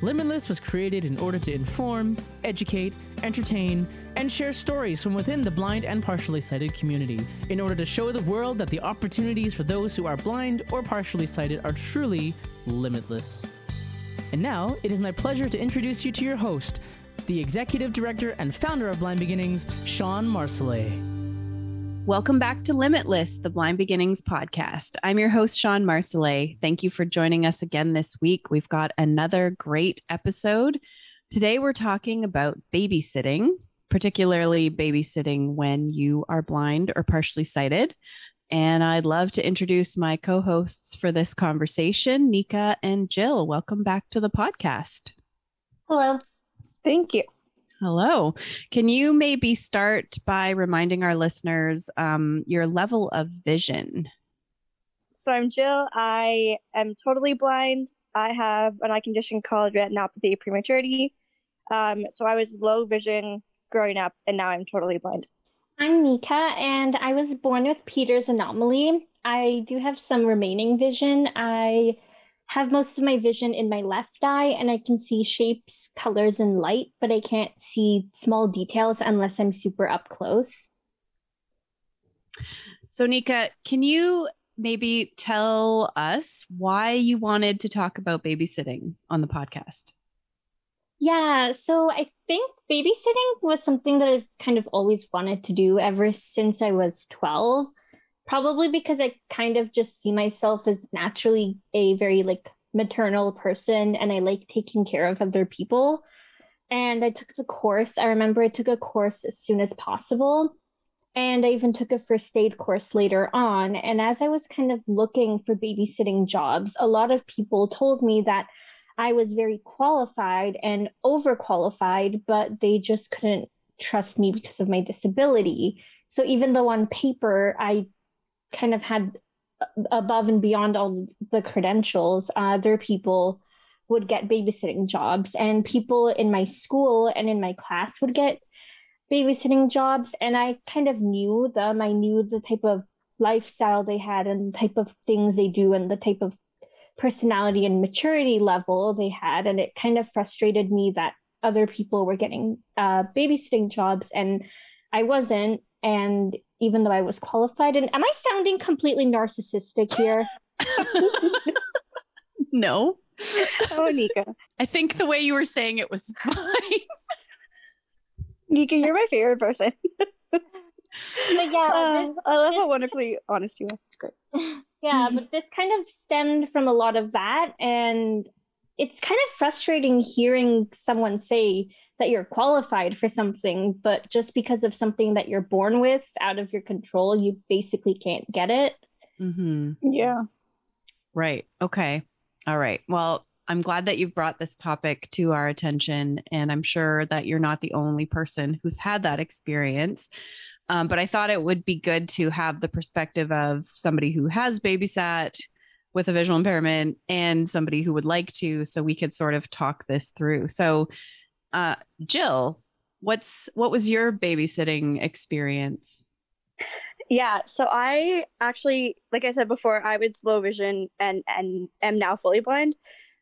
Limitless was created in order to inform, educate, entertain, and share stories from within the blind and partially sighted community in order to show the world that the opportunities for those who are blind or partially sighted are truly limitless. And now, it is my pleasure to introduce you to your host, the executive director and founder of Blind Beginnings, Shawn Marsolais. Welcome back to Limitless, the Blind Beginnings podcast. I'm your host, Shawn Marsolais. Thank you for joining us again this week. We've got another great episode. Today, we're talking about babysitting, particularly babysitting when you are blind or partially sighted. And I'd love to introduce my co hosts for this conversation, Nika and Jill. Welcome back to the podcast. Hello. Thank you. Hello. Can you maybe start by reminding our listeners um, your level of vision? So I'm Jill. I am totally blind. I have an eye condition called retinopathy prematurity. Um, so I was low vision growing up, and now I'm totally blind. I'm Nika, and I was born with Peter's anomaly. I do have some remaining vision. I have most of my vision in my left eye and I can see shapes, colors, and light, but I can't see small details unless I'm super up close. So, Nika, can you maybe tell us why you wanted to talk about babysitting on the podcast? Yeah, so I think babysitting was something that I've kind of always wanted to do ever since I was 12 probably because I kind of just see myself as naturally a very like maternal person and I like taking care of other people. And I took the course. I remember I took a course as soon as possible. And I even took a first aid course later on. And as I was kind of looking for babysitting jobs, a lot of people told me that I was very qualified and overqualified, but they just couldn't trust me because of my disability. So even though on paper I kind of had above and beyond all the credentials, other people would get babysitting jobs, and people in my school and in my class would get babysitting jobs. And I kind of knew them. I knew the type of lifestyle they had and the type of things they do and the type of personality and maturity level they had. And it kind of frustrated me that other people were getting uh, babysitting jobs and I wasn't. And even though I was qualified. And am I sounding completely narcissistic here? no. Oh, Nika. I think the way you were saying it was fine. Nika, you're my favorite person. but yeah, Uh, this, I love this- how wonderfully honest you are. It's great. yeah, but this kind of stemmed from a lot of that. And it's kind of frustrating hearing someone say that you're qualified for something, but just because of something that you're born with out of your control, you basically can't get it. Mm-hmm. Yeah. Right. Okay. All right. Well, I'm glad that you've brought this topic to our attention. And I'm sure that you're not the only person who's had that experience. Um, but I thought it would be good to have the perspective of somebody who has babysat with a visual impairment and somebody who would like to, so we could sort of talk this through. So, uh, Jill, what's what was your babysitting experience? Yeah. So I actually, like I said before, I was low vision and and am now fully blind.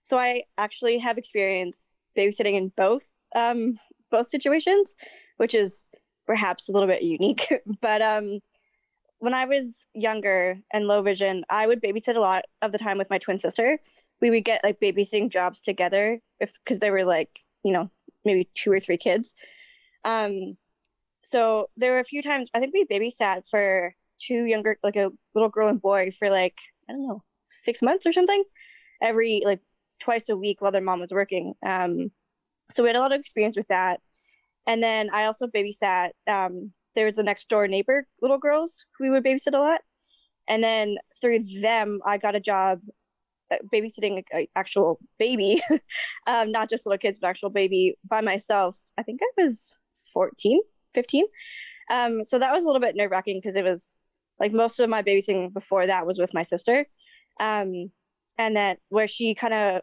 So I actually have experience babysitting in both um both situations, which is perhaps a little bit unique. but um when I was younger and low vision, I would babysit a lot of the time with my twin sister. We would get like babysitting jobs together if because there were like, you know, maybe two or three kids. Um so there were a few times I think we babysat for two younger like a little girl and boy for like I don't know six months or something every like twice a week while their mom was working. Um, so we had a lot of experience with that. And then I also babysat. Um, there was a next door neighbor little girls who we would babysit a lot. And then through them, I got a job uh, babysitting an actual baby, um, not just little kids, but actual baby by myself. I think I was 14, 15. Um, so that was a little bit nerve wracking because it was like most of my babysitting before that was with my sister. Um, and then where she kind of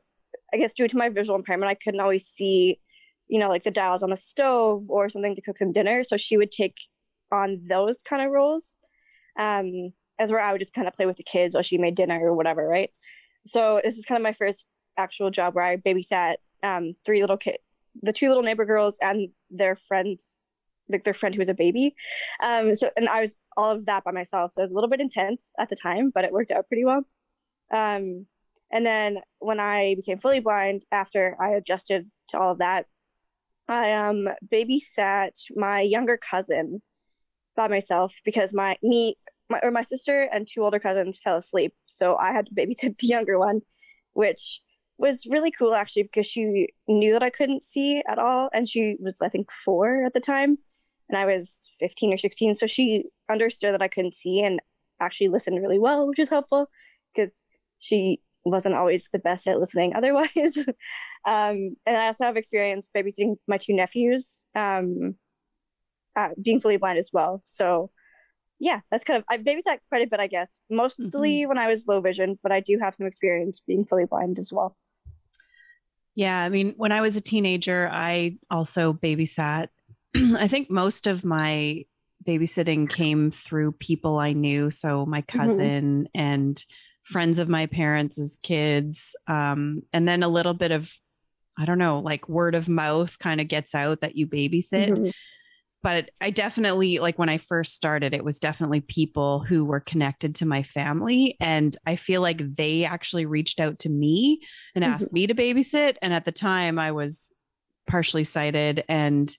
i guess due to my visual impairment i couldn't always see you know like the dials on the stove or something to cook some dinner so she would take on those kind of roles um as where i would just kind of play with the kids while she made dinner or whatever right? So this is kind of my first actual job where i babysat um three little kids the two little neighbor girls and their friends like their friend who was a baby. Um so and i was all of that by myself. So it was a little bit intense at the time but it worked out pretty well. Um and then when I became fully blind, after I adjusted to all of that, I um babysat my younger cousin by myself because my me my or my sister and two older cousins fell asleep, so I had to babysit the younger one, which was really cool actually because she knew that I couldn't see at all, and she was I think four at the time, and I was fifteen or sixteen, so she understood that I couldn't see and actually listened really well, which is helpful because she wasn't always the best at listening otherwise. um, and I also have experience babysitting my two nephews, um, uh, being fully blind as well. So yeah, that's kind of, I babysat quite a bit, I guess, mostly mm-hmm. when I was low vision, but I do have some experience being fully blind as well. Yeah. I mean, when I was a teenager, I also babysat. I think most of my babysitting came through people I knew. So my mm-hmm. cousin mm-hmm. and friends of my parents as kids um, and then a little bit of i don't know like word of mouth kind of gets out that you babysit mm-hmm. But i definitely like when i first started it was definitely people who were connected to my family and i feel like they actually reached out to me and asked mm-hmm. me to babysit and at the time i was partially sighted and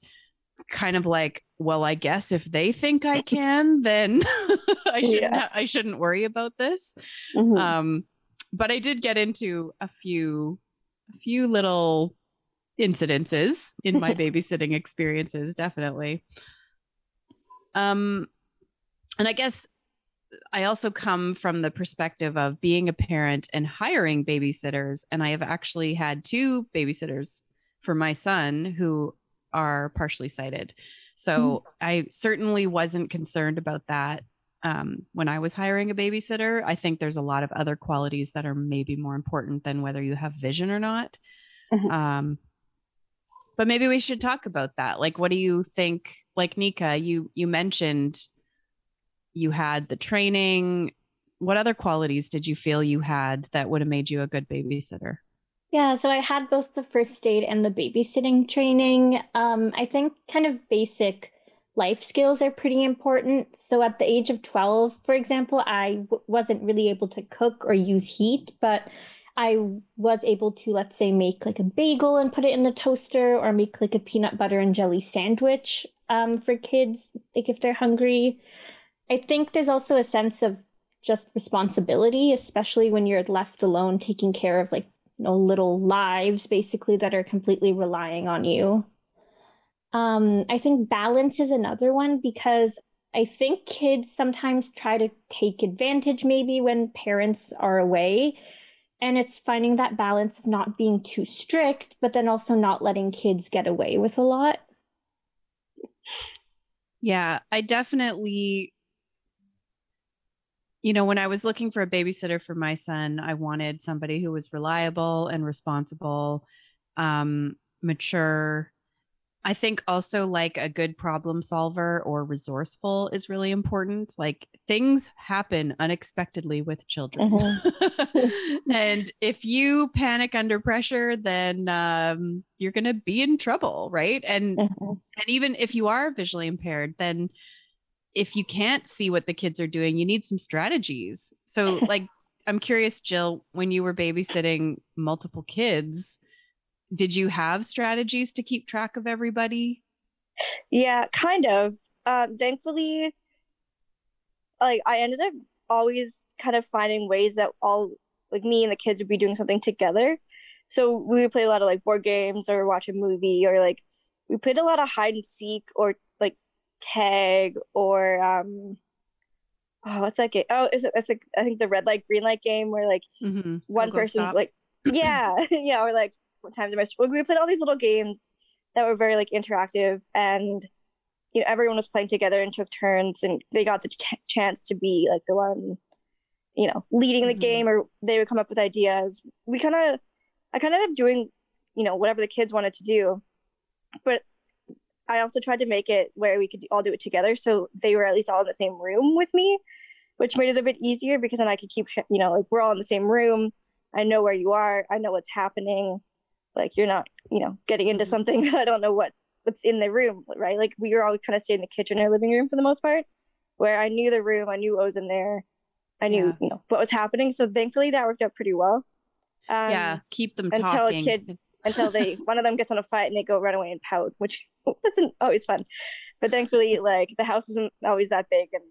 kind of like well i guess if they think i can then i shouldn't yeah. i shouldn't worry about this mm-hmm. um but i did get into a few a few little incidences in my babysitting experiences definitely um and i guess i also come from the perspective of being a parent and hiring babysitters and i have actually had two babysitters for my son who are partially sighted. So. I certainly wasn't concerned about that um, when I was hiring a babysitter. I think there's a lot of other qualities that are maybe more important than whether you have vision or not. Mm-hmm. Um, but maybe we should talk about that. Like, what do you think? Like Nika, you you mentioned you had the training. What other qualities did you feel you had that would have made you a good babysitter? Yeah, so I had both the first aid and the babysitting training. Um, I think kind of basic life skills are pretty important. So at the age of 12, for example, I w- wasn't really able to cook or use heat, but I was able to, let's say, make like a bagel and put it in the toaster or make like a peanut butter and jelly sandwich um, for kids, like if they're hungry. I think there's also a sense of just responsibility, especially when you're left alone taking care of like you know, little lives basically that are completely relying on you. Um, I think balance is another one because I think kids sometimes try to take advantage maybe when parents are away. And it's finding that balance of not being too strict, but then also not letting kids get away with a lot. Yeah, I definitely you know, when I was looking for a babysitter for my son, I wanted somebody who was reliable and responsible, um, mature. I think also like a good problem solver or resourceful is really important. Like things happen unexpectedly with children. Mm-hmm. and if you panic under pressure, then um, you're going to be in trouble. Right. And, mm-hmm. and even if you are visually impaired, then if you can't see what the kids are doing, you need some strategies. So, like, I'm curious, Jill, when you were babysitting multiple kids, did you have strategies to keep track of everybody? Yeah, kind of. Um, thankfully, like, I ended up always kind of finding ways that all, like, me and the kids would be doing something together. So, we would play a lot of like board games or watch a movie or like, we played a lot of hide and seek or like tag or um oh what's that game oh is it it's like i think the red light green light game where like mm-hmm. one Google person's stops. like yeah yeah or like what times am I we played all these little games that were very like interactive and you know everyone was playing together and took turns and they got the ch- chance to be like the one you know, leading the Mhm. game or they would come up with ideas. We kind of, I kind of ended up doing, you know, whatever the kids wanted to do. But I also tried to make it where we could all do it together. So they were at least all in the same room with me, which made it a bit easier because then I could keep, you know, like we're all in the same room. I know where you are. I know what's happening. Like you're not, you know, getting into Mhm. something that I don't know what what's in the room, right? Like we were all kind of staying in the kitchen or living room for the most part, where I knew the room, I knew what was in there, I knew, Yeah. you know, what was happening. So thankfully that worked out pretty well. Um, yeah, keep them until a kid- until they one of them gets on a fight and they go run away and pout, which wasn't always fun. But thankfully, like the house wasn't always that big, and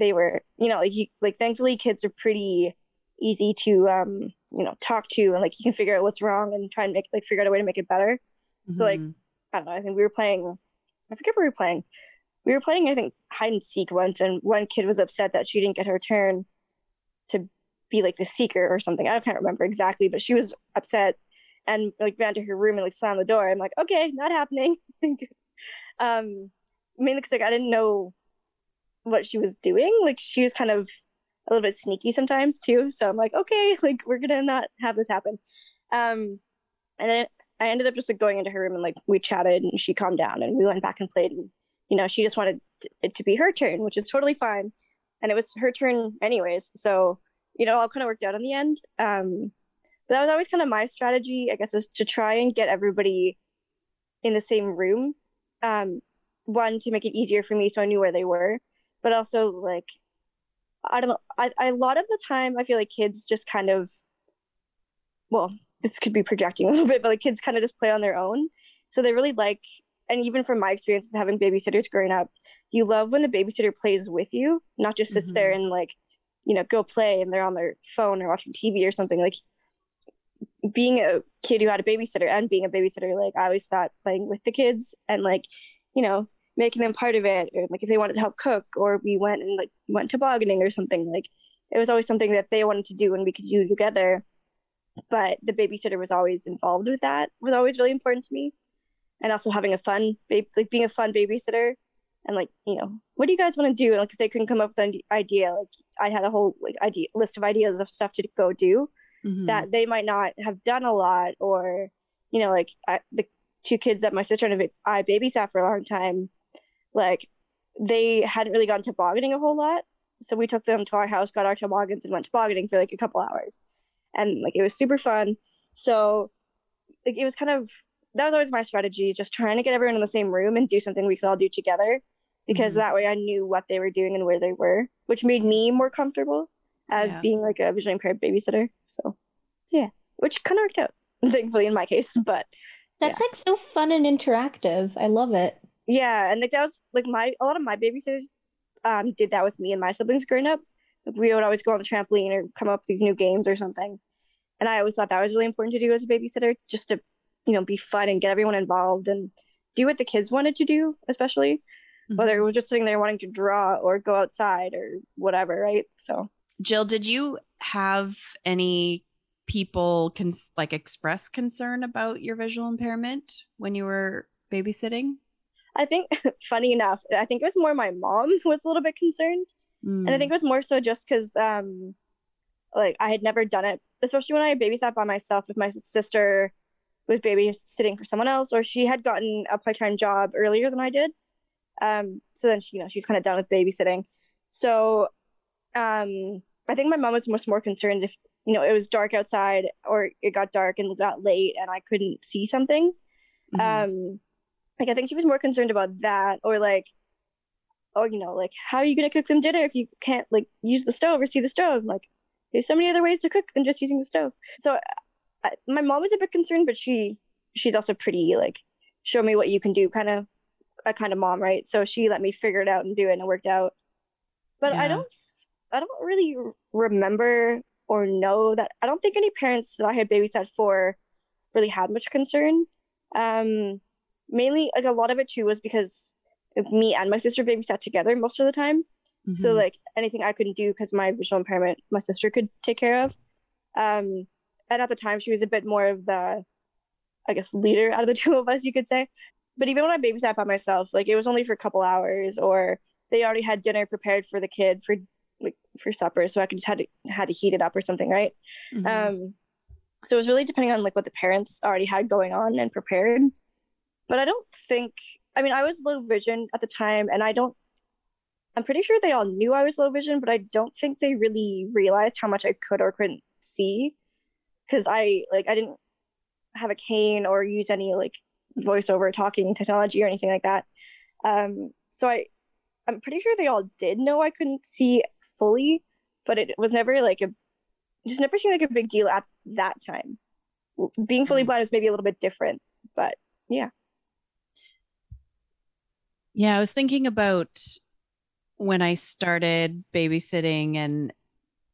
they were, you know, like you, like thankfully kids are pretty easy to um you know talk to and like you can figure out what's wrong and try and make like figure out a way to make it better. So, like, Mhm. I don't know. I think we were playing. I forget what we were playing. We were playing, I think, hide and seek once, and one kid was upset that she didn't get her turn to be like the seeker or something. I can't remember exactly, but she was upset and like ran to her room and like slammed the door. I'm like, okay, not happening. um, mainly because like I didn't know what she was doing. Like she was kind of a little bit sneaky sometimes too. So I'm like, okay, like we're gonna not have this happen. Um, and then I ended up just like going into her room and like we chatted and she calmed down and we went back and played and you know she just wanted it to be her turn, which is totally fine. And it was her turn anyways, so you know all kind of worked out in the end. Um, but that was always kind of my strategy, I guess, was to try and get everybody in the same room. Um, one to make it easier for me so I knew where they were, but also like I don't know. I, I a lot of the time I feel like kids just kind of well, this could be projecting a little bit, but like kids kind of just play on their own. So they really like and even from my experiences having babysitters growing up, you love when the babysitter plays with you, not just sits there mm-hmm. and like, you know, go play and they're on their phone or watching TV or something. Like being a kid who had a babysitter and being a babysitter, like I always thought playing with the kids and like, you know, making them part of it or like if they wanted to help cook or we went and like went tobogganing or something like it was always something that they wanted to do and we could do together. But the babysitter was always involved with that was always really important to me. And also having a fun like being a fun babysitter and like you know what do you guys want to do? And like if they couldn't come up with an idea like i had a whole like idea list of ideas of stuff to go do Mhm. that they might not have done a lot or you know like I, the two kids that my sister and i babysat for a long time like they hadn't really gone tobogganing a whole lot so we took them to our house got our toboggans and went tobogganing for like a couple hours and like it was super fun so like it was kind of that was always my strategy just trying to get everyone in the same room and do something we could all do together because Mhm. that way i knew what they were doing and where they were which made me more comfortable as Yeah. being like a visually impaired babysitter so yeah which kind of worked out thankfully in my case but That's like so fun and interactive. I love it. Yeah and like that was like my a lot of my babysitters um did that with me and my siblings growing up. Like, we would always go on the trampoline or come up with these new games or something. And i always thought that was really important to do as a babysitter just to you know be fun and get everyone involved and do what the kids wanted to do especially. Whether it was just sitting there wanting to draw or go outside or whatever right? So. Jill, did you have any people cons- like express concern about your visual impairment when you were babysitting? I think funny enough i think it was more my mom was a little bit concerned and I think it was more so just because um like I had never done it, especially when I babysat by myself if my sister was babysitting for someone else or she had gotten a part-time job earlier than I did. Um so then she you know she was kind of done with babysitting. So um I think my mom was much more concerned if you know it was dark outside or it got dark and got late and I couldn't see something Mhm. um like i think she was more concerned about that or like oh you know like how are you going to cook them dinner if you can't like use the stove or see the stove? Like there's so many other ways to cook than just using the stove. So I, my mom was a bit concerned but she she's also pretty like show me what you can do kind of a kind of mom right? So she let me figure it out and do it and it worked out. But i don't i don't really remember or know that i don't think any parents that i had babysat for really had much concern. Um mainly like a lot of it too was because me and my sister babysat together most of the time so Mhm. like anything i couldn't do because my visual impairment my sister could take care of um and at the time she was a bit more of the i guess leader out of the two of us you could say but even when i babysat by myself like it was only for a couple hours or they already had dinner prepared for the kid for like for supper, so I could just had to had to heat it up or something, right? Mhm. Um, so it was really depending on like what the parents already had going on and prepared. But I don't think. I mean, I was low vision at the time, and I don't. I'm pretty sure they all knew I was low vision, but I don't think they really realized how much I could or couldn't see, because I like I didn't have a cane or use any like voiceover talking technology or anything like that. Um, so I, I'm pretty sure they all did know I couldn't see fully, but it was never like a, just never seemed like a big deal at that time. Being fully Mm. blind was maybe a little bit different, but yeah. Yeah, I was thinking about when I started babysitting and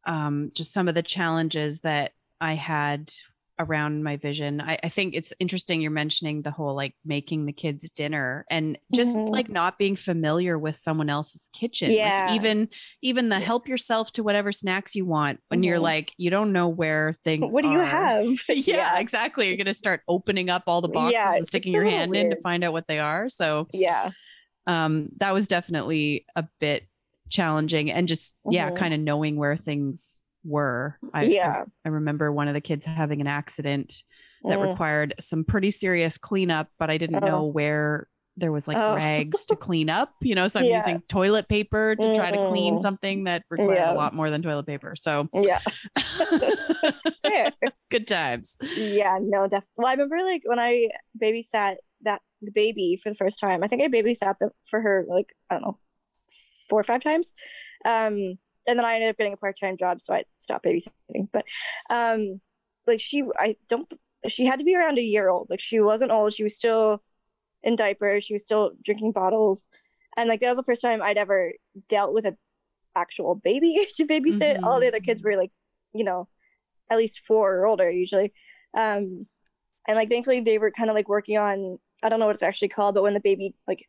um, just some of the challenges that I had around my vision. I, I think it's interesting you're mentioning the whole like making the kids dinner and just Mhm. like not being familiar with someone else's kitchen. Yeah. Like even even the help yourself to whatever snacks you want when you're Mhm. like you don't know where things What do you have? yeah, exactly. You're gonna start opening up all the boxes Yeah, and sticking your hand in to find out what they are. So Yeah. Um that was definitely a bit challenging and just yeah Mhm. kind of knowing where things were I, Yeah. I remember one of the kids having an accident that Mm. required some pretty serious cleanup but i didn't Oh. know where there was like Oh. rags to clean up you know so i'm Yeah. using toilet paper to try to clean Mhm. something that required Yeah. a lot more than toilet paper so Yeah. Good times yeah, no, definitely. Well, I remember like when I babysat that the baby for the first time. I think I babysat them for her like I don't know four or five times, um, and then I ended up getting a part time job, so I stopped babysitting. But um, like she, I don't. She had to be around a year old. Like she wasn't old. She was still in diapers. She was still drinking bottles, and like that was the first time I'd ever dealt with a actual baby to babysit. All the other kids were like, you know, at least four or older usually. Um, and like thankfully they were kind of like working on I don't know what it's actually called, but when the baby like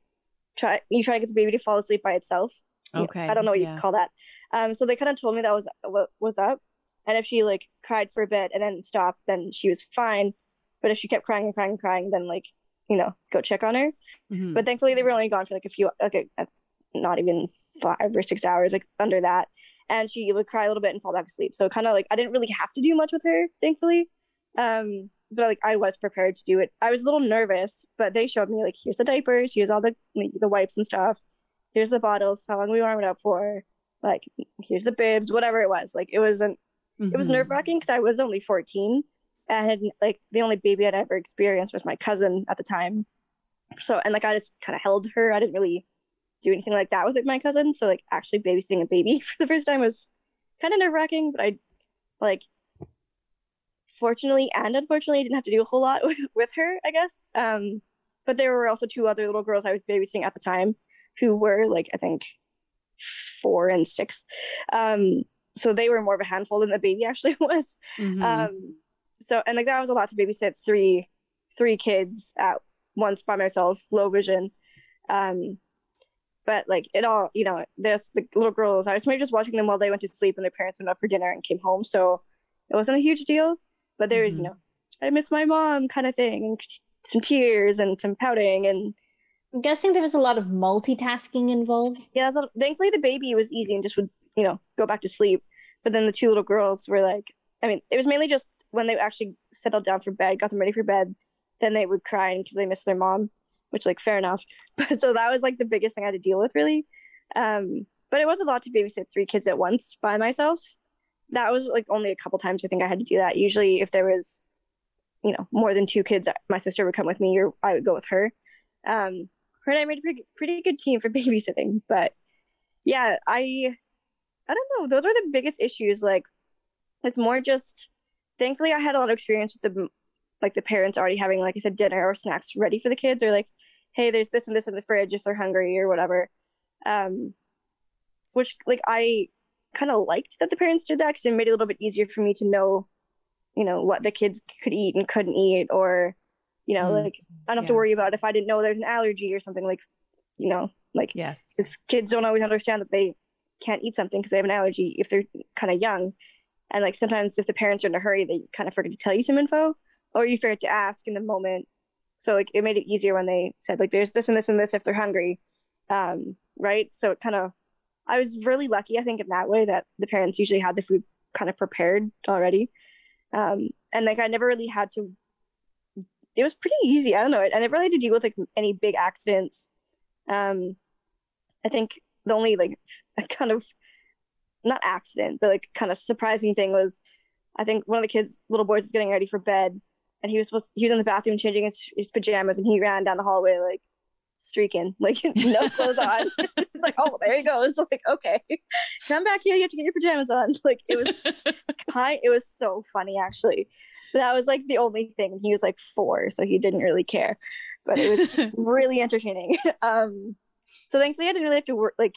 try you try to get the baby to fall asleep by itself. you know, okay I don't know what yeah. you call that. Um, so they kind of told me that was what was up, and if she like cried for a bit and then stopped, then she was fine. But if she kept crying and crying and crying, then like you know go check on her. Mhm. But thankfully they were only gone for like a few like a, a- not even five or six hours like under that, and she would cry a little bit and fall back asleep. So kind of like I didn't really have to do much with her, thankfully. Um, but like I was prepared to do it. I was a little nervous, but they showed me like here's the diapers, here's all the like, the wipes and stuff, here's the bottles, how long we warm it up for, like here's the bibs, whatever it was. Like it wasn't it was Mhm. nerve wracking because I was only 14 and like the only baby I'd ever experienced was my cousin at the time. So and like I just kind of held her. I didn't really do anything like that with my cousin. So like actually babysitting a baby for the first time was kind of nerve wracking, but I like fortunately and unfortunately I didn't have to do a whole lot with, with her, I guess. Um but there were also two other little girls I was babysitting at the time who were like I think four and six. Um so they were more of a handful than the baby actually was. Mhm. Um, so and like that was a lot to babysit three three kids at once by myself, low vision. Um, but like it all, you know, there's the little girls. I was maybe just watching them while they went to sleep and their parents went up for dinner and came home. So it wasn't a huge deal. But there was, Mhm. you know, I miss my mom kind of thing, and some tears and some pouting and I'm guessing there was a lot of multitasking involved. yeah. So thankfully the baby was easy and just would you know go back to sleep. But then the two little girls were like, I mean, it was mainly just when they actually settled down for bed, got them ready for bed, then they would cry because they missed their mom, which like fair enough. But so that was like the biggest thing I had to deal with really. Um, but it was a lot to babysit three kids at once by myself. That was like only a couple times I think I had to do that. Usually, if there was, you know, more than two kids, my sister would come with me or I would go with her. Um, her and I made a pretty, pretty good team for babysitting. But yeah, I I don't know. Those are the biggest issues. Like, it's more just. Thankfully, I had a lot of experience with the, like the parents already having, like I said, dinner or snacks ready for the kids. They're like, "Hey, there's this and this in the fridge if they're hungry or whatever." Um, which like I kind of liked that the parents did that because it made it a little bit easier for me to know, you know, what the kids could eat and couldn't eat, or, you know, Mm, like I don't have to worry about if I didn't know there's an allergy or something like, you know, like yes. because kids don't always understand that they can't eat something because they have an allergy if they're kind of young. And like sometimes if the parents are in a hurry they kind of forget to tell you some info or you forget to ask in the moment. So like it made it easier when they said like there's this and this and this if they're hungry. Um right? So it kind of I was really lucky, I think, in that way that the parents usually had the food kind of prepared already. Um, and like I never really had to it was pretty easy. I don't know. I never really had to deal with like any big accidents. Um I think the only like kind of not accident, but like kind of surprising thing was I think one of the kids, little boys, was getting ready for bed, and he was supposed he was in the bathroom changing his, his pajamas, and he ran down the hallway like streaking, like no clothes on. it's like, oh, there he goes. Like, okay, come back here. You have to get your pajamas on. Like, it was kind. It was so funny actually. That was like the only thing. He was like four, so he didn't really care, but it was really entertaining. Um, so thankfully, I didn't really have to work. Like,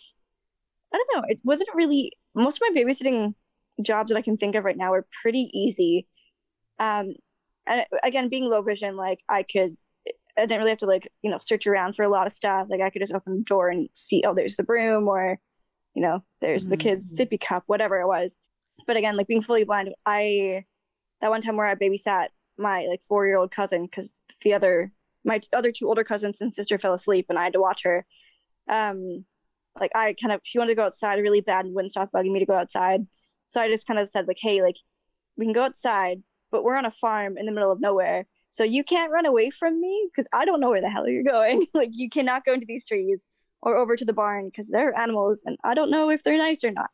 I don't know. It wasn't really most of my babysitting jobs that I can think of right now are pretty easy. Um, and again, being low vision, like I could, I didn't really have to like you know search around for a lot of stuff. Like I could just open the door and see, oh, there's the broom, or you know, there's mm-hmm. the kid's sippy cup, whatever it was. But again, like being fully blind, I that one time where I babysat my like four year old cousin because the other my other two older cousins and sister fell asleep and I had to watch her. Um, like I kind of she wanted to go outside really bad and wouldn't stop bugging me to go outside. So I just kind of said like, hey, like we can go outside, but we're on a farm in the middle of nowhere. So you can't run away from me because I don't know where the hell you're going. like you cannot go into these trees or over to the barn because they're animals and I don't know if they're nice or not.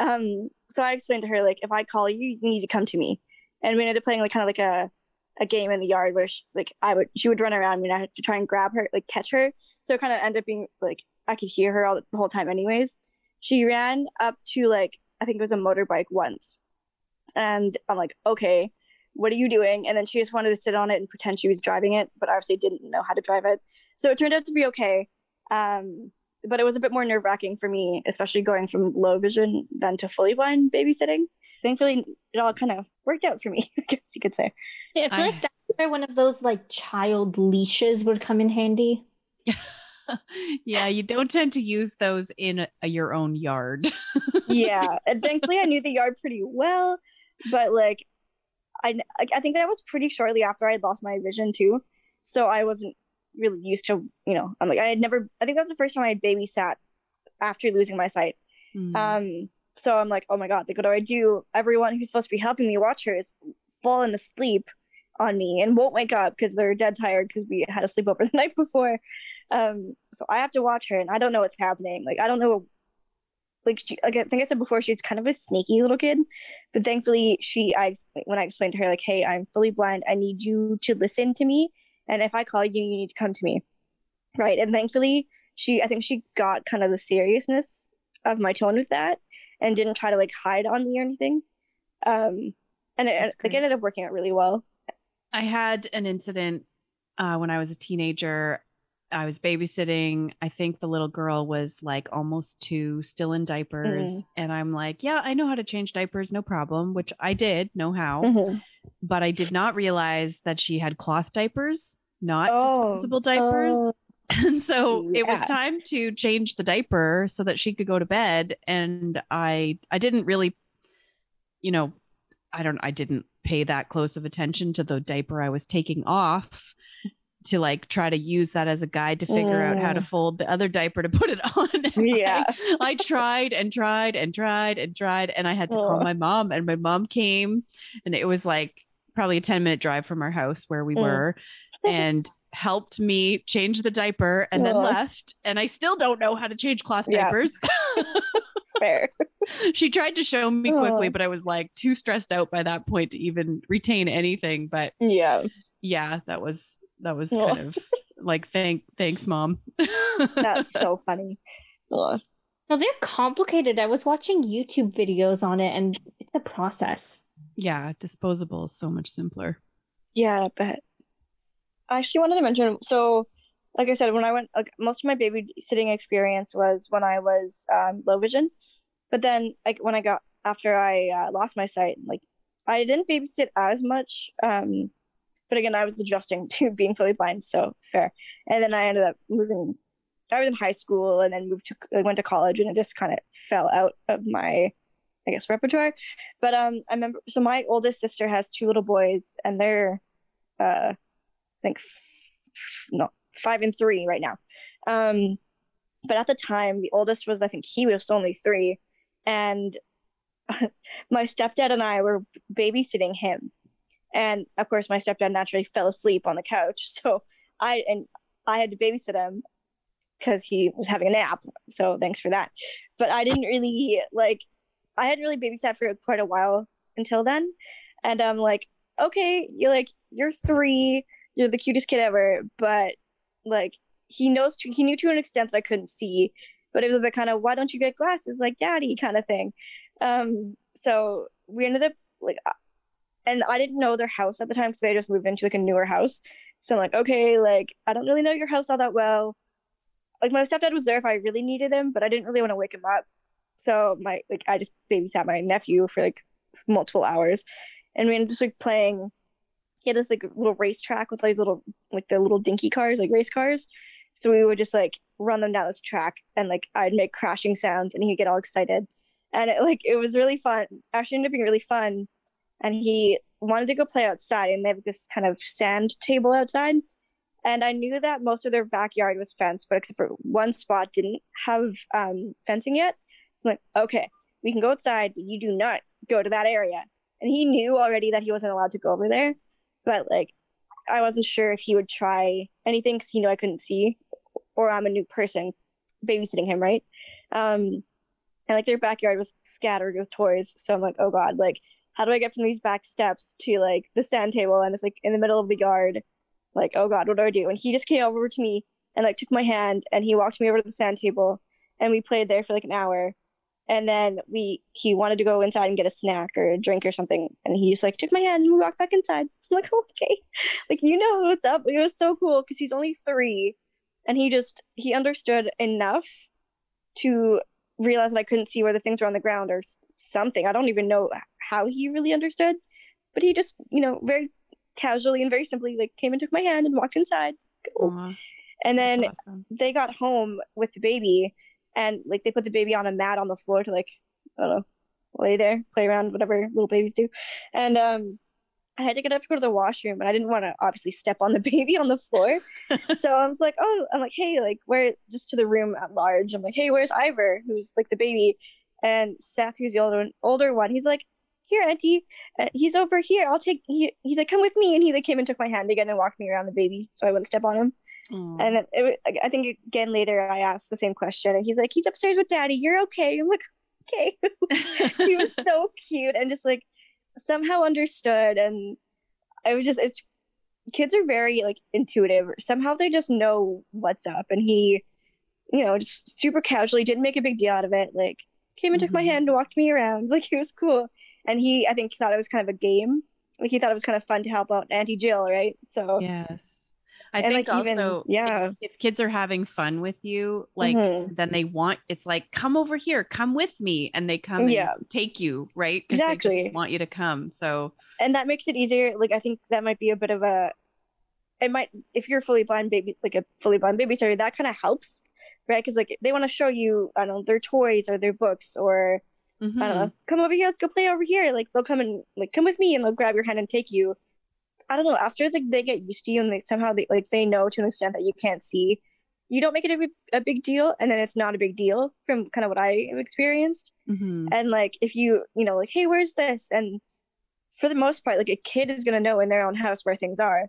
Um, so I explained to her like if I call you, you need to come to me. And we ended up playing like kind of like a a game in the yard where she, like I would she would run around me and I had to try and grab her like catch her. So it kind of ended up being like I could hear her all the whole time anyways. She ran up to like I think it was a motorbike once. And I'm like, okay, what are you doing? And then she just wanted to sit on it and pretend she was driving it, but obviously didn't know how to drive it. So it turned out to be okay. Um, but it was a bit more nerve wracking for me, especially going from low vision then to fully blind babysitting. Thankfully, it all kind of worked out for me, I guess you could say. Yeah, I feel I... like that's where one of those like child leashes would come in handy. yeah, you don't tend to use those in a, your own yard. yeah, and thankfully I knew the yard pretty well, but like I I think that was pretty shortly after I had lost my vision too, so I wasn't really used to you know I'm like I had never I think that's the first time I had babysat after losing my sight. Mm. Um, so I'm like, oh my god, like what do I do? Everyone who's supposed to be helping me watch her is fallen asleep on me and won't wake up because they're dead tired because we had a sleepover the night before. Um, so I have to watch her and I don't know what's happening. Like I don't know. Like, she, like I think I said before, she's kind of a sneaky little kid, but thankfully she, I when I explained to her like, hey, I'm fully blind. I need you to listen to me, and if I call you, you need to come to me, right? And thankfully, she, I think she got kind of the seriousness of my tone with that, and didn't try to like hide on me or anything. Um, and it, like, ended up working out really well. I had an incident uh, when I was a teenager. I was babysitting. I think the little girl was like almost two, still in diapers. Mm-hmm. And I'm like, yeah, I know how to change diapers, no problem, which I did know how. Mm-hmm. But I did not realize that she had cloth diapers, not oh. disposable diapers. Oh. And so yeah. it was time to change the diaper so that she could go to bed. And I I didn't really, you know, I don't I didn't pay that close of attention to the diaper I was taking off to like try to use that as a guide to figure mm. out how to mm. fold the other diaper to put it on. yeah. I, I, tried and tried and tried and tried and I had to call my mom and my mom came and it was like probably a 10 minute drive from our house where we mm. were and helped me change the diaper and then left and I still don't know how to change cloth diapers. Yeah. Fair. she tried to show me quickly, but I was like too stressed out by that point to even retain anything. But yeah, yeah, that was that was kind of like thank thanks, mom. That's so funny. Ugh. No, they're complicated. I was watching YouTube videos on it, and it's a process. Yeah, disposable is so much simpler. Yeah, but I actually wanted to mention so like I said, when I went, like most of my babysitting experience was when I was um, low vision, but then like when I got after I uh, lost my sight, like I didn't babysit as much. Um, but again, I was adjusting to being fully blind, so fair. And then I ended up moving. I was in high school and then moved to I went to college, and it just kind of fell out of my, I guess, repertoire. But um, I remember. So my oldest sister has two little boys, and they're, uh, I think, f- no, five and three right now. Um, but at the time, the oldest was I think he was only three, and my stepdad and I were babysitting him, and of course, my stepdad naturally fell asleep on the couch. So I and I had to babysit him because he was having a nap. So thanks for that. But I didn't really like. I hadn't really babysat for quite a while until then, and I'm like, okay, you're like you're three, you're the cutest kid ever, but like he knows he knew to an extent that I couldn't see, but it was the kind of why don't you get glasses like daddy kind of thing. Um, so we ended up like, and I didn't know their house at the time because they just moved into like a newer house. So I'm like, okay, like I don't really know your house all that well. Like my stepdad was there if I really needed him, but I didn't really want to wake him up. So my like I just babysat my nephew for like multiple hours, and we ended just like playing. He had this like little racetrack with these little like the little dinky cars, like race cars. So we would just like run them down this track, and like I'd make crashing sounds, and he'd get all excited, and it, like it was really fun. Actually, ended up being really fun, and he wanted to go play outside, and they have this kind of sand table outside. And I knew that most of their backyard was fenced, but except for one spot didn't have um, fencing yet. So I'm like, okay, we can go outside, but you do not go to that area. And he knew already that he wasn't allowed to go over there, but like I wasn't sure if he would try anything because he knew I couldn't see, or I'm a new person babysitting him, right? Um, and like their backyard was scattered with toys, so I'm like, oh god, like how do I get from these back steps to like the sand table? And it's like in the middle of the yard? Like, oh god, what do I do? And he just came over to me and like took my hand and he walked me over to the sand table. And we played there for like an hour. And then we he wanted to go inside and get a snack or a drink or something. And he just like took my hand and we walked back inside. I'm like okay. Like you know what's up it was so cool because he's only three. And he just he understood enough to realize that i couldn't see where the things were on the ground or something i don't even know how he really understood but he just you know very casually and very simply like came and took my hand and walked inside cool. Aw, and then awesome. they got home with the baby and like they put the baby on a mat on the floor to like I don't know lay there play around whatever little babies do and um I had to get up to go to the washroom and I didn't want to obviously step on the baby on the floor so I was like oh I'm like hey like where just to the room at large I'm like hey where's Ivor who's like the baby and Seth who's the older one, older one he's like here auntie uh, he's over here I'll take he, he's like come with me and he like came and took my hand again and walked me around the baby so I wouldn't step on him Aw. and then it, I think again later I asked the same question, and he's like, "He's upstairs with daddy. You're okay." I'm like, "Okay." he was so cute and just like somehow understood, and I was just it's kids are very like intuitive. Somehow they just know what's up, and he, you know, just super casually didn't make a big deal out of it. Like came and took my Mhm. hand and walked me around. Like he was cool, and he I think thought it was kind of a game. Like he thought it was kind of fun to help out Auntie Jill, right? So yes i And, think like, also if- yeah. if, kids are having fun with you like Mhm. then they want it's like come over here come with me and they come and Yeah. take you right because they Exactly. just want you to come so and that makes it easier like i think that might be a bit of a it might if you're fully blind baby like a fully blind baby babysitter that kind of helps right because like they want to show you i don't know their toys or their books or i don't mhm. know come over here let's go play over here like they'll come and like come with me and they'll grab your hand and take you i don't know after like they get used to you and they somehow they like they know to an extent that you can't see you don't make it a, big- a big deal and then it's not a big deal from kind of what i have experienced. Mhm. and like if you you know like hey where's this? And for the most part like a kid is going to know in their own house where things are.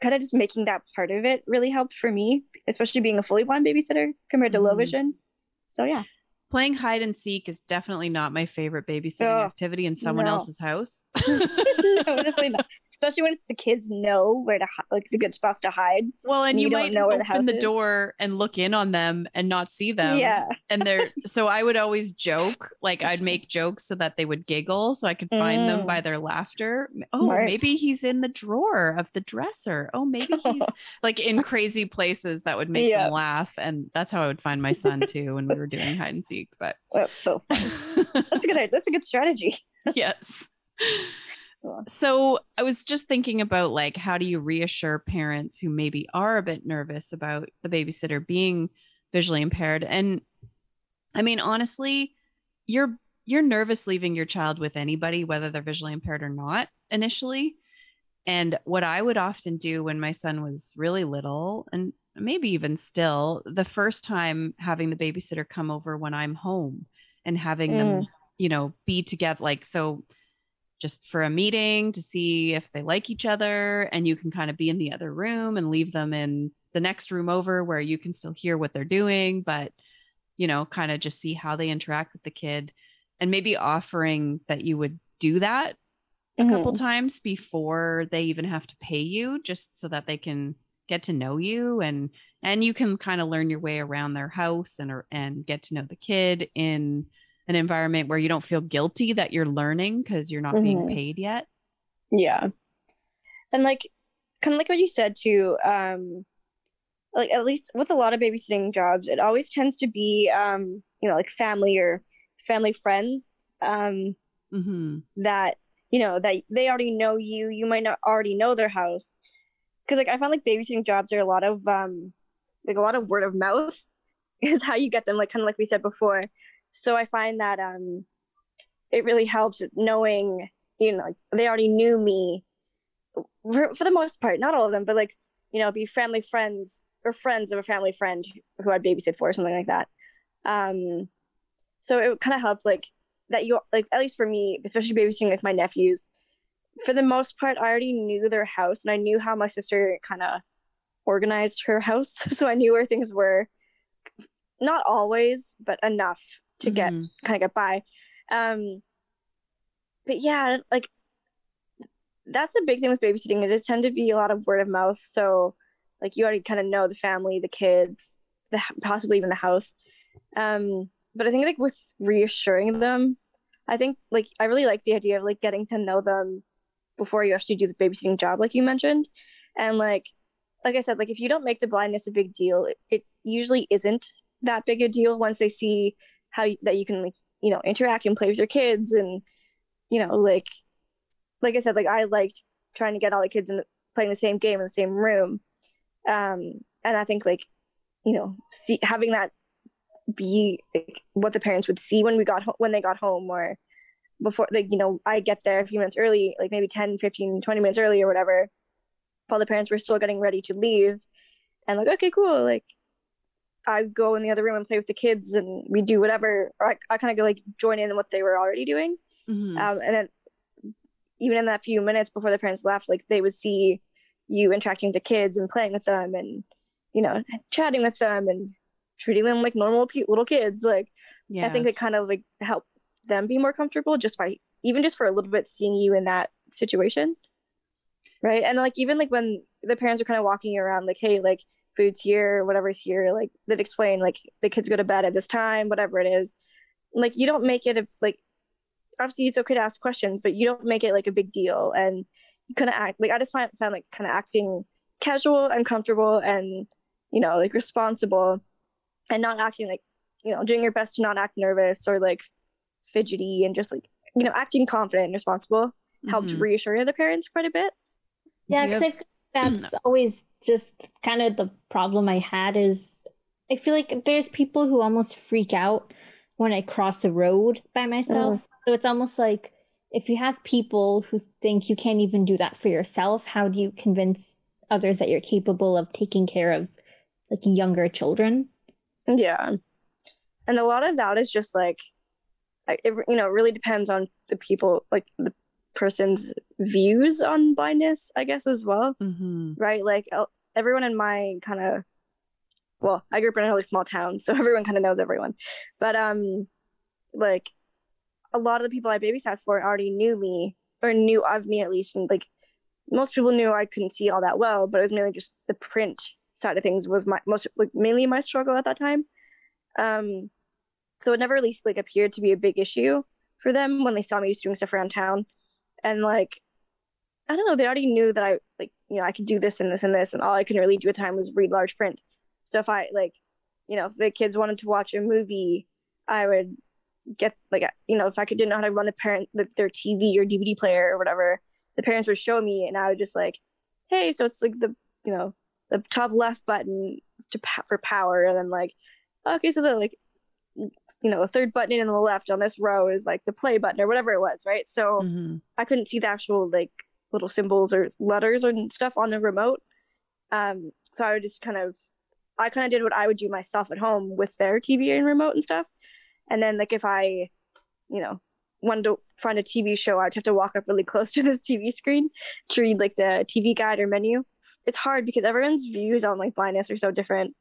Kind of just making that part of it really helped for me especially being a fully blind babysitter compared to low Mhm. vision. So yeah playing hide and seek is definitely not my favorite babysitting Ugh, activity in someone no. else's house no, definitely not. especially when it's the kids know where to like the good spots to hide well and And you, you might know where the open house the is. door and look in on them and not see them yeah and they're so I would always joke, like I'd make jokes so that they would giggle, so I could find them Mm. by their laughter. Oh, Smart. maybe he's in the drawer of the dresser. Oh, maybe he's like in crazy places that would make Yeah. them laugh, and that's how I would find my son too when we were doing hide and seek. But that's so fun. That's a good that's a good strategy. Yes. So I was just thinking about like how do you reassure parents who maybe are a bit nervous about the babysitter being visually impaired? And I mean honestly you're you're nervous leaving your child with anybody whether they're visually impaired or not initially. And what I would often do when my son was really little and maybe even still the first time having the babysitter come over when I'm home and having mm. them, you know, be together. Like, so just for a meeting to see if they like each other and you can kind of be in the other room and leave them in the next room over where you can still hear what they're doing, but, you know, kind of just see how they interact with the kid and maybe offering that you would do that a mm-hmm. couple times before they even have to pay you just so that they can get to know you and and you can kind of learn your way around their house and and get to know the kid in an environment where you don't feel guilty that you're learning because you're not mm-hmm. being paid yet yeah and like kind of like what you said too um like at least with a lot of babysitting jobs it always tends to be um you know like family or family friends um mm-hmm. that you know that they already know you you might not already know their house because like i find like babysitting jobs are a lot of um like a lot of word of mouth is how you get them like kind of like we said before. So i find that um it really helps knowing you know like, they already knew me for, for the most part not all of them but like you know be family friends or friends of a family friend who i'd babysit for or something like that. Um so it kind of helps like that you like at least for me especially babysitting like my nephews for the most part i already knew their house and i knew how my sister kind of organized her house so i knew where things were not always but enough to get mm-hmm. kind of get by um but yeah like that's the big thing with babysitting it does tend to be a lot of word of mouth so like you already kind of know the family the kids the possibly even the house um but I think like with reassuring them, I think like I really like the idea of like getting to know them before you actually do the babysitting job, like you mentioned, and like like I said, like if you don't make the blindness a big deal, it, it usually isn't that big a deal once they see how you, that you can like you know interact and play with your kids and you know like like I said, like I liked trying to get all the kids in the, playing the same game in the same room, um, and I think like you know see having that be like, what the parents would see when we got when they got home or before like you know i get there a few minutes early like maybe 10 15 20 minutes early or whatever while the parents were still getting ready to leave and like okay cool like i go in the other room and play with the kids and we do whatever or i, I kind of go like join in what they were already doing mm-hmm. um, and then even in that few minutes before the parents left like they would see you interacting with the kids and playing with them and you know chatting with them and treating them like normal pe- little kids like yeah. i think it kind of like help them be more comfortable just by even just for a little bit seeing you in that situation. Right? And like even like when the parents are kind of walking around like hey like food's here whatever's here like that explain like the kids go to bed at this time whatever it is. Like you don't make it a like obviously it's okay to ask questions but you don't make it like a big deal. And you kind of act like i just find, found like kind of acting casual and comfortable and you know like responsible and not acting like you know doing your best to not act nervous or like fidgety and just like you know acting confident and responsible mm-hmm. helped reassure the parents quite a bit yeah because have... i think that's always just kind of the problem i had is i feel like there's people who almost freak out when i cross a road by myself mm. so it's almost like if you have people who think you can't even do that for yourself how do you convince others that you're capable of taking care of like younger children yeah. And a lot of that is just like, it, you know, it really depends on the people, like the person's views on blindness, I guess, as well. Mm-hmm. Right. Like everyone in my kind of, well, I grew up in a really small town, so everyone kind of knows everyone. But, um, like a lot of the people I babysat for already knew me or knew of me at least. And like most people knew I couldn't see all that well, but it was mainly just the print side of things was my most like mainly my struggle at that time. Um, so it never really like appeared to be a big issue for them when they saw me just doing stuff around town, and like I don't know, they already knew that I like you know I could do this and this and this, and all I could really do at the time was read large print. So if I like, you know, if the kids wanted to watch a movie, I would get like you know if I could didn't know how to run the parent their TV or DVD player or whatever, the parents would show me, and I would just like, hey, so it's like the you know the top left button to for power, and then like, okay, so the like, you know, the third button in the left on this row is like the play button or whatever it was, right? So mm-hmm. I couldn't see the actual like little symbols or letters and stuff on the remote. Um, so I would just kind of I kind of did what I would do myself at home with their TV and remote and stuff. And then like if I, you know, wanted to find a TV show, I'd have to walk up really close to this TV screen to read like the TV guide or menu. It's hard because everyone's views on like blindness are so different.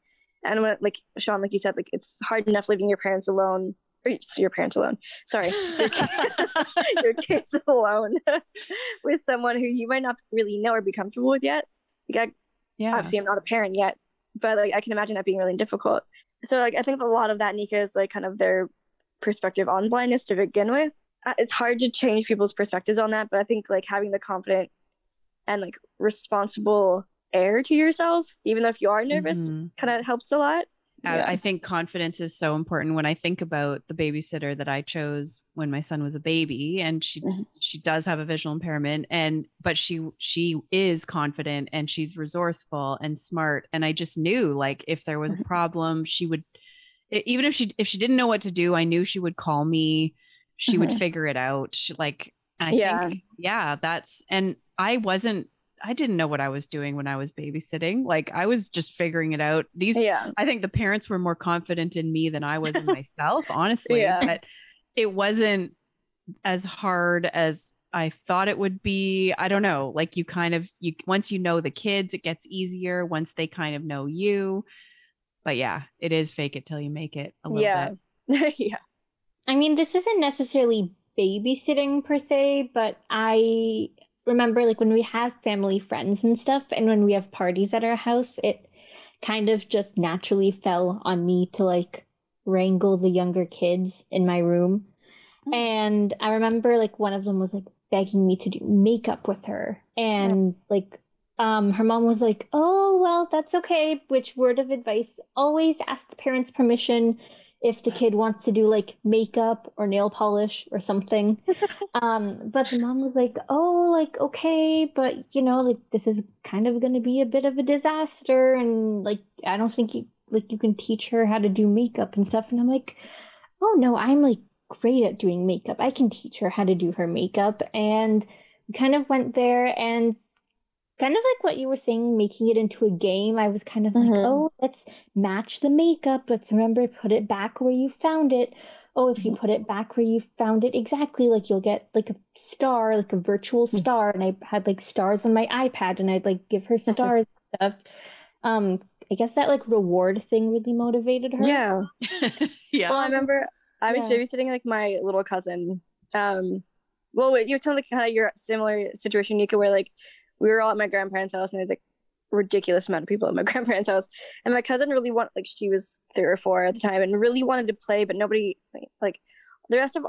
And when like Shawn, like you said, like it's hard enough leaving your parents alone or your parents alone. Sorry, your, your kids alone with someone who you might not really know or be comfortable with yet. Like I, Yeah. obviously I'm not a parent yet, but like I can imagine that being really difficult. So like I think a lot of that Nika is like kind of their perspective on blindness to begin with. Uh, It's hard to change people's perspectives on that, but I think like having the confident and like responsible air to yourself, even though if you are nervous, Mhm. kind of helps a lot. I- Yeah. I think confidence is so important when I think about the babysitter that I chose when my son was a baby and she Mhm. she does have a visual impairment and but she she is confident and she's resourceful and smart and I just knew like if there was a Mhm. problem she would even if she if she didn't know what to do I knew she would call me she would Mhm. figure it out She- like I Yeah. think yeah that's and I wasn't I didn't know what I was doing when I was babysitting like I was just figuring it out these Yeah. I think the parents were more confident in me than I was in myself, honestly. Yeah. But it wasn't as hard as I thought it would be. I don't know. Like you kind of you once you know the kids, it gets easier once they kind of know you. But yeah, it is fake it till you make it a little Yeah. bit. yeah. I mean, this isn't necessarily babysitting per se, but I remember like when we have family friends and stuff, and when we have parties at our house, it kind of just naturally fell on me to like wrangle the younger kids in my room. Mm. And I remember like one of them was like begging me to do makeup with her. And like um her mom was like, "Oh, well, that's okay." Which word of advice, always ask the parents' permission if the kid wants to do like makeup or nail polish or something. um but the mom was like, "Oh, like okay, but you know, like this is kind of going to be a bit of a disaster and like I don't think you like you can teach her how to do makeup and stuff." And I'm like, "Oh no, I'm like great at doing makeup. I can teach her how to do her makeup." And we kind of went there and kind of like what you were saying, making it into a game. I was kind of like, Mhm. oh, let's match the makeup. Let's remember put it back where you found it. Oh, if you put it back where you found it exactly, like you'll get like a star, like a virtual star. And I had like stars on my iPad and I'd like give her stars and stuff. Um, I guess that like reward thing really motivated her. Yeah. yeah. Well, I remember I was Yeah. babysitting like my little cousin. Um, well, you're telling like kind of your similar situation, Nika, where like we were all at my grandparents' house and there's like ridiculous amount of people at my grandparents' house, and my cousin really wanted like she was three or four at the time and really wanted to play, but nobody like the rest of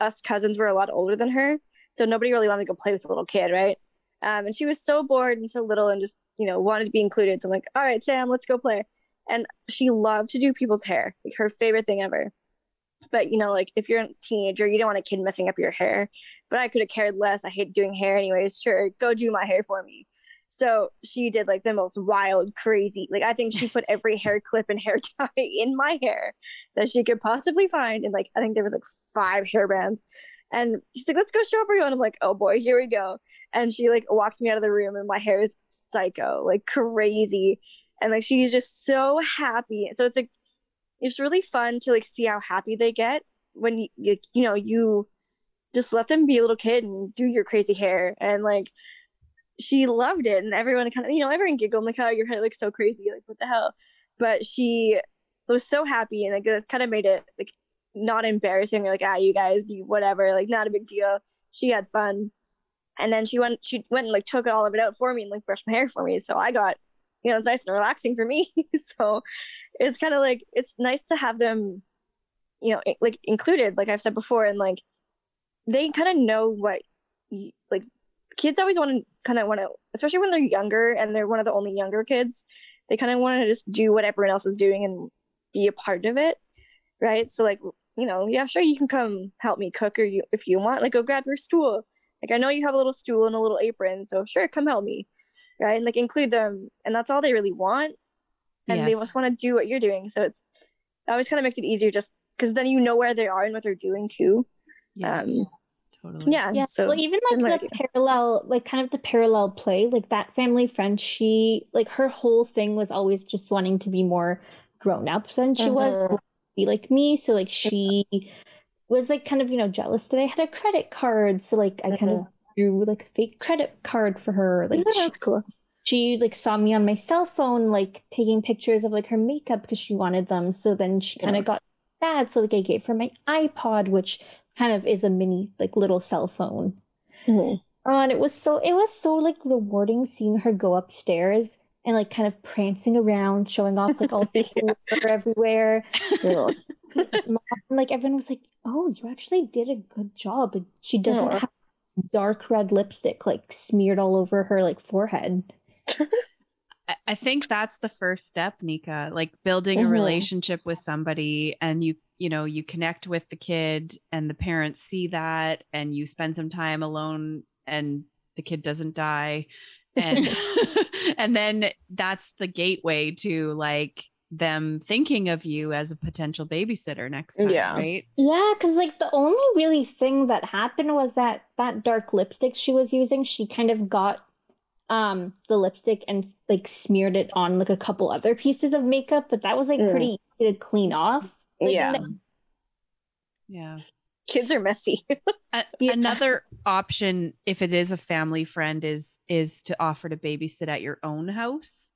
us cousins were a lot older than her, so nobody really wanted to go play with the little kid, right? Um, and she was so bored and so little and just you know wanted to be included. So I'm like, all right, Sam, let's go play. And she loved to do people's hair, like her favorite thing ever but you know like if you're a teenager you don't want a kid messing up your hair. But i could have cared less. I hate doing hair anyways. Sure go do my hair for me. So she did like the most wild crazy like i think she put every hair clip and hair tie in my hair that she could possibly find and like i think there was like five hair bands. And she's like let's go show everyone. I'm like oh boy here we go. And she like walks me out of the room and my hair is psycho like crazy. And like she's just so happy. So it's like it's really fun to like see how happy they get when you you, know you just let them be a little kid and do your crazy hair and like she loved it and everyone kind of you know everyone giggled like how your hair looks so crazy like what the hell? But she was so happy and like it kind of made it like not embarrassing like ah you guys you whatever like not a big deal. She had fun. And then she went she went and like took all of it out for me and like brushed my hair for me. So i got you know it's nice and relaxing for me. So it's kind of like it's nice to have them you know like included like i've said before and like they kind of know what like kids always want to kind of want to especially when they're younger and they're one of the only younger kids they kind of want to just do what everyone else is doing and be a part of it right? So like you know yeah sure you can come help me cook or you if you want like go grab your stool. Like i know you have a little stool and a little apron so sure come help me right? And like include them and that's all they really want and they Yes. just want to do what you're doing so it's it always kind of makes it easier just because then you know where they are and what they're doing too Yeah, um Totally. Yeah. Yeah. So well, even like the parallel, like kind of the parallel play, like that family friend, she like her whole thing was always just wanting to be more grown up than she was, Mhm. be like me. So like she was like kind of you know jealous that I had a credit card. So like I kind of drew like a fake credit card for her. Like Yeah, she, that's cool. She like saw me on my cell phone like taking pictures of like her makeup because she wanted them. So then she kind Yeah. of got that. So like I gave her my iPod, which kind of is a mini like little cell phone. Mhm. Oh, and it was so it was so like rewarding seeing her go upstairs and like kind of prancing around, showing off like all the Yeah. everywhere. Yeah. Mom, like everyone was like, "Oh, you actually did a good job." Like she doesn't Aw. have dark red lipstick like smeared all over her like forehead. I- I think that's the first step, Nika, like building a Mhm. relationship with somebody and you, you know, you connect with the kid and the parents see that and you spend some time alone and the kid doesn't die. And and then that's the gateway to like them thinking of you as a potential babysitter next time, Yeah. right? Yeah, because like the only really thing that happened was that that dark lipstick she was using, she kind of got um the lipstick and like smeared it on like a couple other pieces of makeup, but that was like Mm. pretty easy to clean off. Like, Yeah. and Yeah. Kids are messy. A- Yeah. Another option, if it is a family friend, is is to offer to babysit at your own house.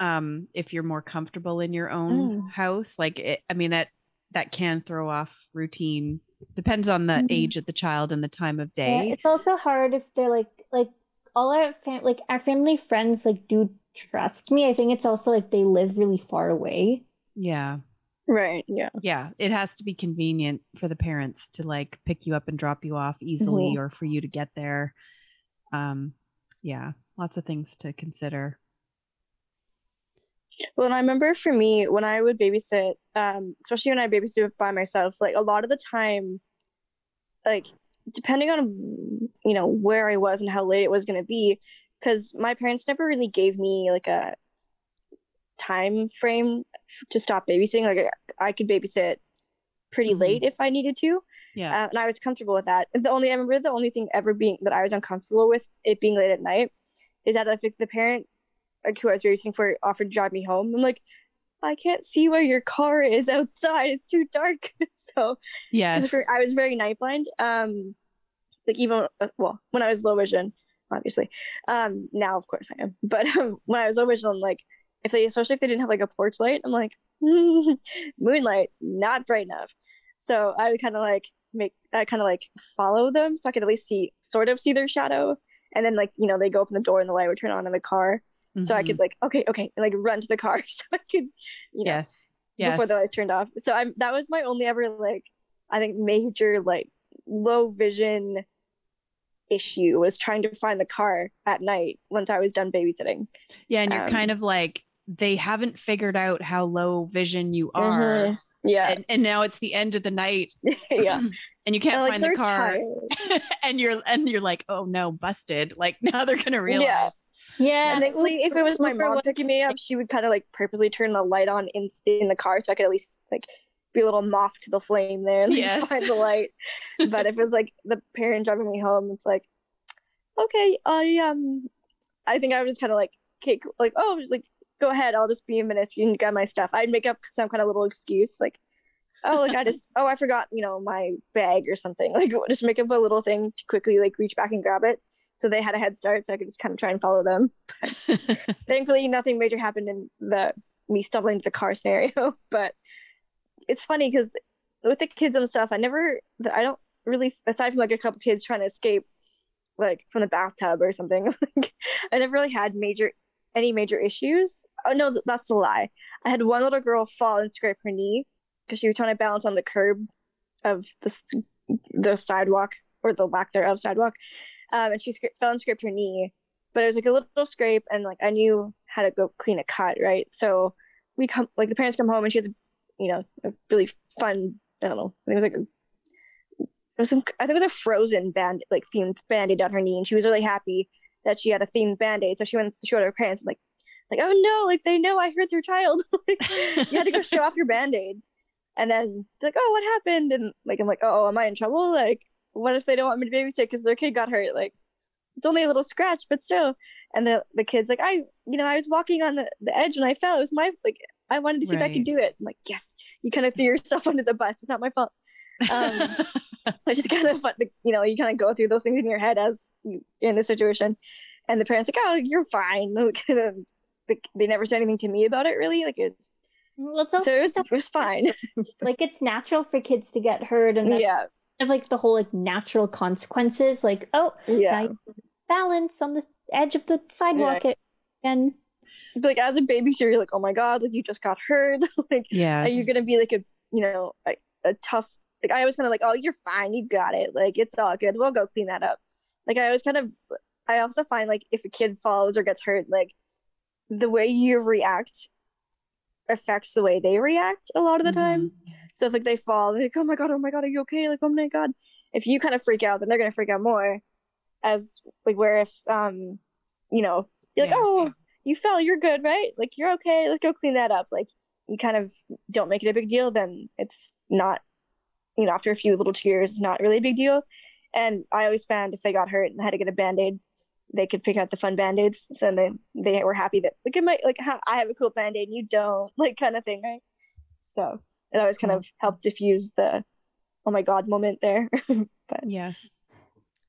Um, if you're more comfortable in your own Mm. house, like it, I mean that that can throw off routine. Depends on the Mhm. age of the child and the time of Yeah, day. it's also hard if they're like like all our fam like our family friends like do trust me. I think it's also like they live really far away. Yeah, right. Yeah. yeah. It has to be convenient for the parents to like pick you up and drop you off easily, Mm-hmm. or for you to get there. Um, yeah, lots of things to consider. Well, and I remember for me when I would babysit, um, especially when I babysit by myself, like a lot of the time, like depending on you know where I was and how late it was going to be, because my parents never really gave me like a time frame f- to stop babysitting. Like I could babysit pretty Mhm. late if I needed to, Yeah. uh, and I was comfortable with that. The only I remember the only thing ever being that I was uncomfortable with it being late at night is that like if the parent like who I was babysitting for offered to drive me home. I'm like, I can't see where your car is outside. It's too dark. so yes. I was very night blind. Um, like even uh, well when I was low vision, obviously. Um, now of course I am. But um, when I was low vision, I'm like if they especially if they didn't have like a porch light, I'm like moonlight not bright enough. So I would kind of like make I kind of like follow them so I could at least see sort of see their shadow. And then like you know they go open the door and the light would turn on in the car, so I could like okay okay and like run to the car so I could you know yes. Yes. before the lights turned off. So I'm that was my only ever like I think major like low vision issue was trying to find the car at night once I was done babysitting. Yeah, and you're Um, kind of like they haven't figured out how low vision you are, Mhm. Yeah. and, and now it's the end of the night, yeah. and you can't like, find the car, and you're and you're like, oh no, busted! Like now they're gonna realize. Yeah. yeah. And thankfully, if it was my mom picking me up, she would kind of like purposely turn the light on in in the car so I could at least like be a little moth to the flame there and like, Yes. find the light. But if it was like the parent driving me home, it's like, okay, I um, I think I was just kind of like kick like oh just, like go ahead, I'll just be a minute. You can get my stuff. I'd make up some kind of little excuse like. Oh, like I just oh I forgot you know my bag or something like just make up a little thing to quickly like reach back and grab it so they had a head start so I could just kind of try and follow them thankfully nothing major happened in the me stumbling into the car scenario but it's funny because with the kids and stuff i never i don't really aside from like a couple kids trying to escape like from the bathtub or something like i never really had major any major issues. Oh no that's a lie. I had one little girl fall and scrape her knee because she was trying to balance on the curb of the, the sidewalk or the lack thereof sidewalk um, and she fell and scraped her knee. But it was like a little scrape and like I knew how to go clean a cut, right? So we come like the parents come home and she has you know, a really fun I don't know, I think it was like it was some I think it was a frozen band like themed band-aid on her knee and she was really happy that she had a themed band-aid. So she went to show her parents like like, oh no, like they know I hurt their child. like, you had to go show off your band-aid. And then they're like, oh, what happened? And like I'm like, oh, am I in trouble? Like what if they don't want me to babysit because their kid got hurt? Like, it's only a little scratch, but still. And the the kid's like, I, you know, I was walking on the, the edge and I fell. It was my like, I wanted to see if I could do it. I'm like, yes, you kind of threw yourself under the bus. It's not my fault. Um, which is kind of fun. You know, you kind of go through those things in your head as you, you're in the situation, and the parents like, "Oh, you're fine." Like, they never said anything to me about it, really. Like it's Well, it's also so it was, it was fine. like it's natural for kids to get hurt, and that's yeah, kind of like the whole like natural consequences. Like, oh, yeah. now balance on the edge of the sidewalk, it and Like as a babysitter, you're like, "Oh my god!" Like you just got hurt. like, yeah. are you gonna be like a, you know, a, a tough? Like I was kind of like, "Oh, you're fine. You got it. Like it's all good. We'll go clean that up." Like I was kind of. I also find like if a kid falls or gets hurt, like the way you react affects the way they react a lot of the time. So if like they fall, like, oh my god, oh my god, are you okay? Like, oh my god. If you kind of freak out, then they're gonna freak out more. As like where if um, you know, you're like, oh, you fell, you're good, right? Like you're okay. Let's go clean that up. Like you kind of don't make it a big deal, then it's not, you know, after a few little tears, it's not really a big deal. And I always found if they got hurt and had to get a band aid, they could pick out the fun band aids. So then they were happy that like it might like I have a cool band aid and you don't, like kind of thing, right? So it always kind hmm. of helped diffuse the oh my god moment there. but Yes.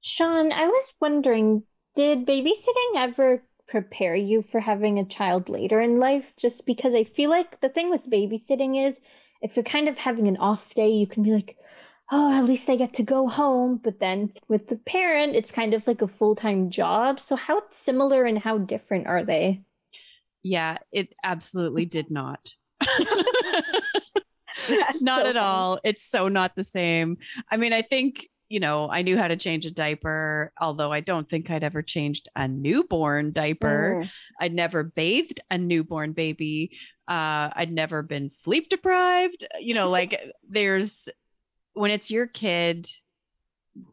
Shawn, I was wondering, did babysitting ever prepare you for having a child later in life? Just because I feel like the thing with babysitting is if you're kind of having an off day, you can be like, oh, at least I get to go home. But then with the parent, it's kind of like a full time job. So, how similar and how different are they? Yeah, it absolutely did not. Not so at funny. all. It's so not the same. I mean, I think, you know, I knew how to change a diaper, although I don't think I'd ever changed a newborn diaper. Mm. I'd never bathed a newborn baby. Uh, I'd never been sleep deprived. You know, like there's when it's your kid,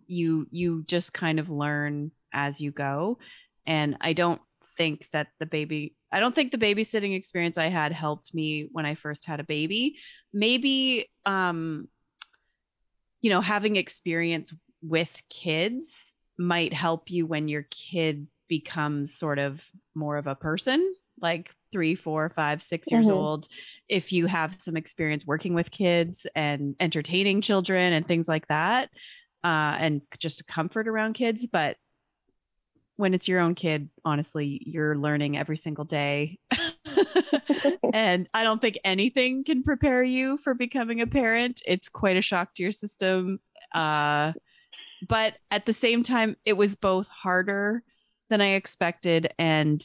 you you just kind of learn as you go. And I don't think that the baby I don't think the babysitting experience I had helped me when I first had a baby. Maybe um you know, having experience with kids might help you when your kid becomes sort of more of a person, like three, four, five, six years Mhm. old. If you have some experience working with kids and entertaining children and things like that, uh, and just a comfort around kids. But when it's your own kid, honestly, you're learning every single day. and I don't think anything can prepare you for becoming a parent. It's quite a shock to your system. Uh, but at the same time, it was both harder than I expected and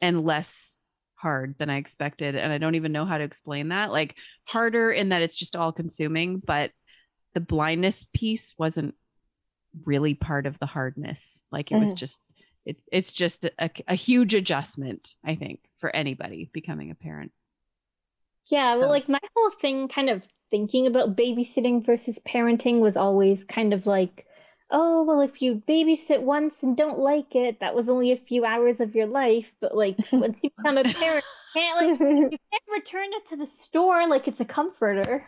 and less hard than I expected. And I don't even know how to explain that. Like harder in that it's just all consuming, but the blindness piece wasn't really part of the hardness. Like it was Mhm. just it, it's just a, a huge adjustment, I think, for anybody becoming a parent. Yeah, well, like my whole thing kind of thinking about babysitting versus parenting was always kind of like, oh, well, if you babysit once and don't like it, that was only a few hours of your life. But like once you become a parent, you can't like you can't return it to the store like it's a comforter.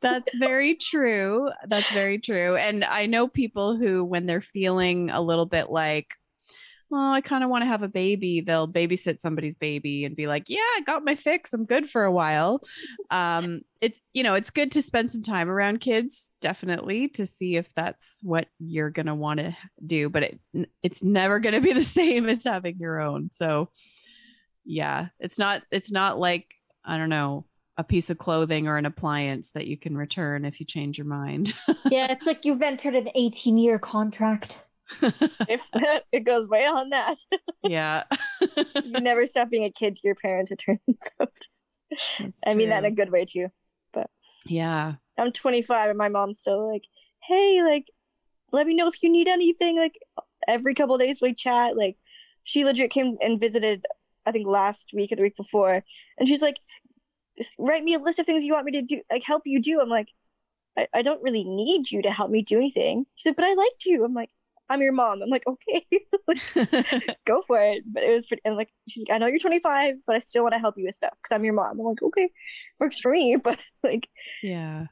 That's very true. That's very true. And I know people who, when they're feeling a little bit like, oh, I kind of want to have a baby, they'll babysit somebody's baby and be like, yeah, I got my fix. I'm good for a while. Um, it, you know, it's good to spend some time around kids, definitely, to see if that's what you're going to want to do. But it, it's never going to be the same as having your own. So, yeah, it's not, it's not like, I don't know, a piece of clothing or an appliance that you can return if you change your mind. yeah, it's like you've entered an 18 year contract. If it goes way on that, yeah. you never stop being a kid to your parents. It turns out. That's I mean that in a good way too. But yeah. I'm 25 and my mom's still like, hey, like, let me know if you need anything. Like, every couple of days we chat. Like, she legit came and visited, I think last week or the week before, and she's like, write me a list of things you want me to do, like, help you do. I'm like, I, I don't really need you to help me do anything. She said, but I like to. I'm like, I'm your mom. I'm like, okay, go for it. But it was pretty, and like, she's like, I know you're 25, but I still want to help you with stuff because I'm your mom. I'm like, okay, works for me. But like, yeah.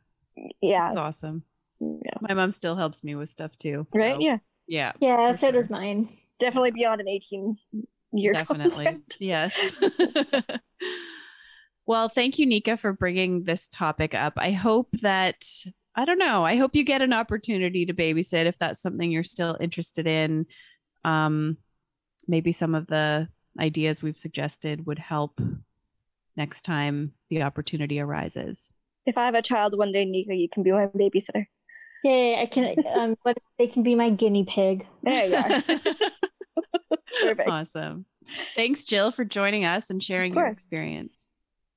yeah, That's awesome. Yeah. My mom still helps me with stuff too. Right? so, Yeah. Yeah. Yeah, For so does mine. Definitely beyond an 18 year old, Definitely. contract. Yes. well, thank you, Nika, for bringing this topic up. I hope that, I don't know, I hope you get an opportunity to babysit if that's something you're still interested in. Um, maybe some of the ideas we've suggested would help next time the opportunity arises. If I have a child one day, Nika, you can be my babysitter. Yay! I can. Um, what they can be my guinea pig. There you are. Perfect. awesome. Thanks, Jill, for joining us and sharing your experience.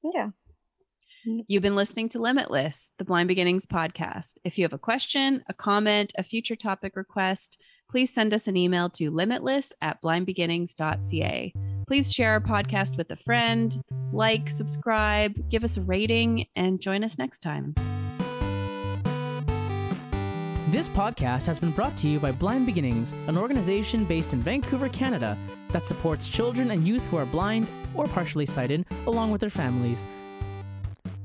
Yeah. Mm-hmm. You've been listening to Limitless, the Blind Beginnings podcast. If you have a question, a comment, a future topic request, please send us an email to limitless at blindbeginnings.ca. Please share our podcast with a friend, like, subscribe, give us a rating, and join us next time. This podcast has been brought to you by Blind Beginnings, an organization based in Vancouver, Canada, that supports children and youth who are blind or partially sighted, along with their families.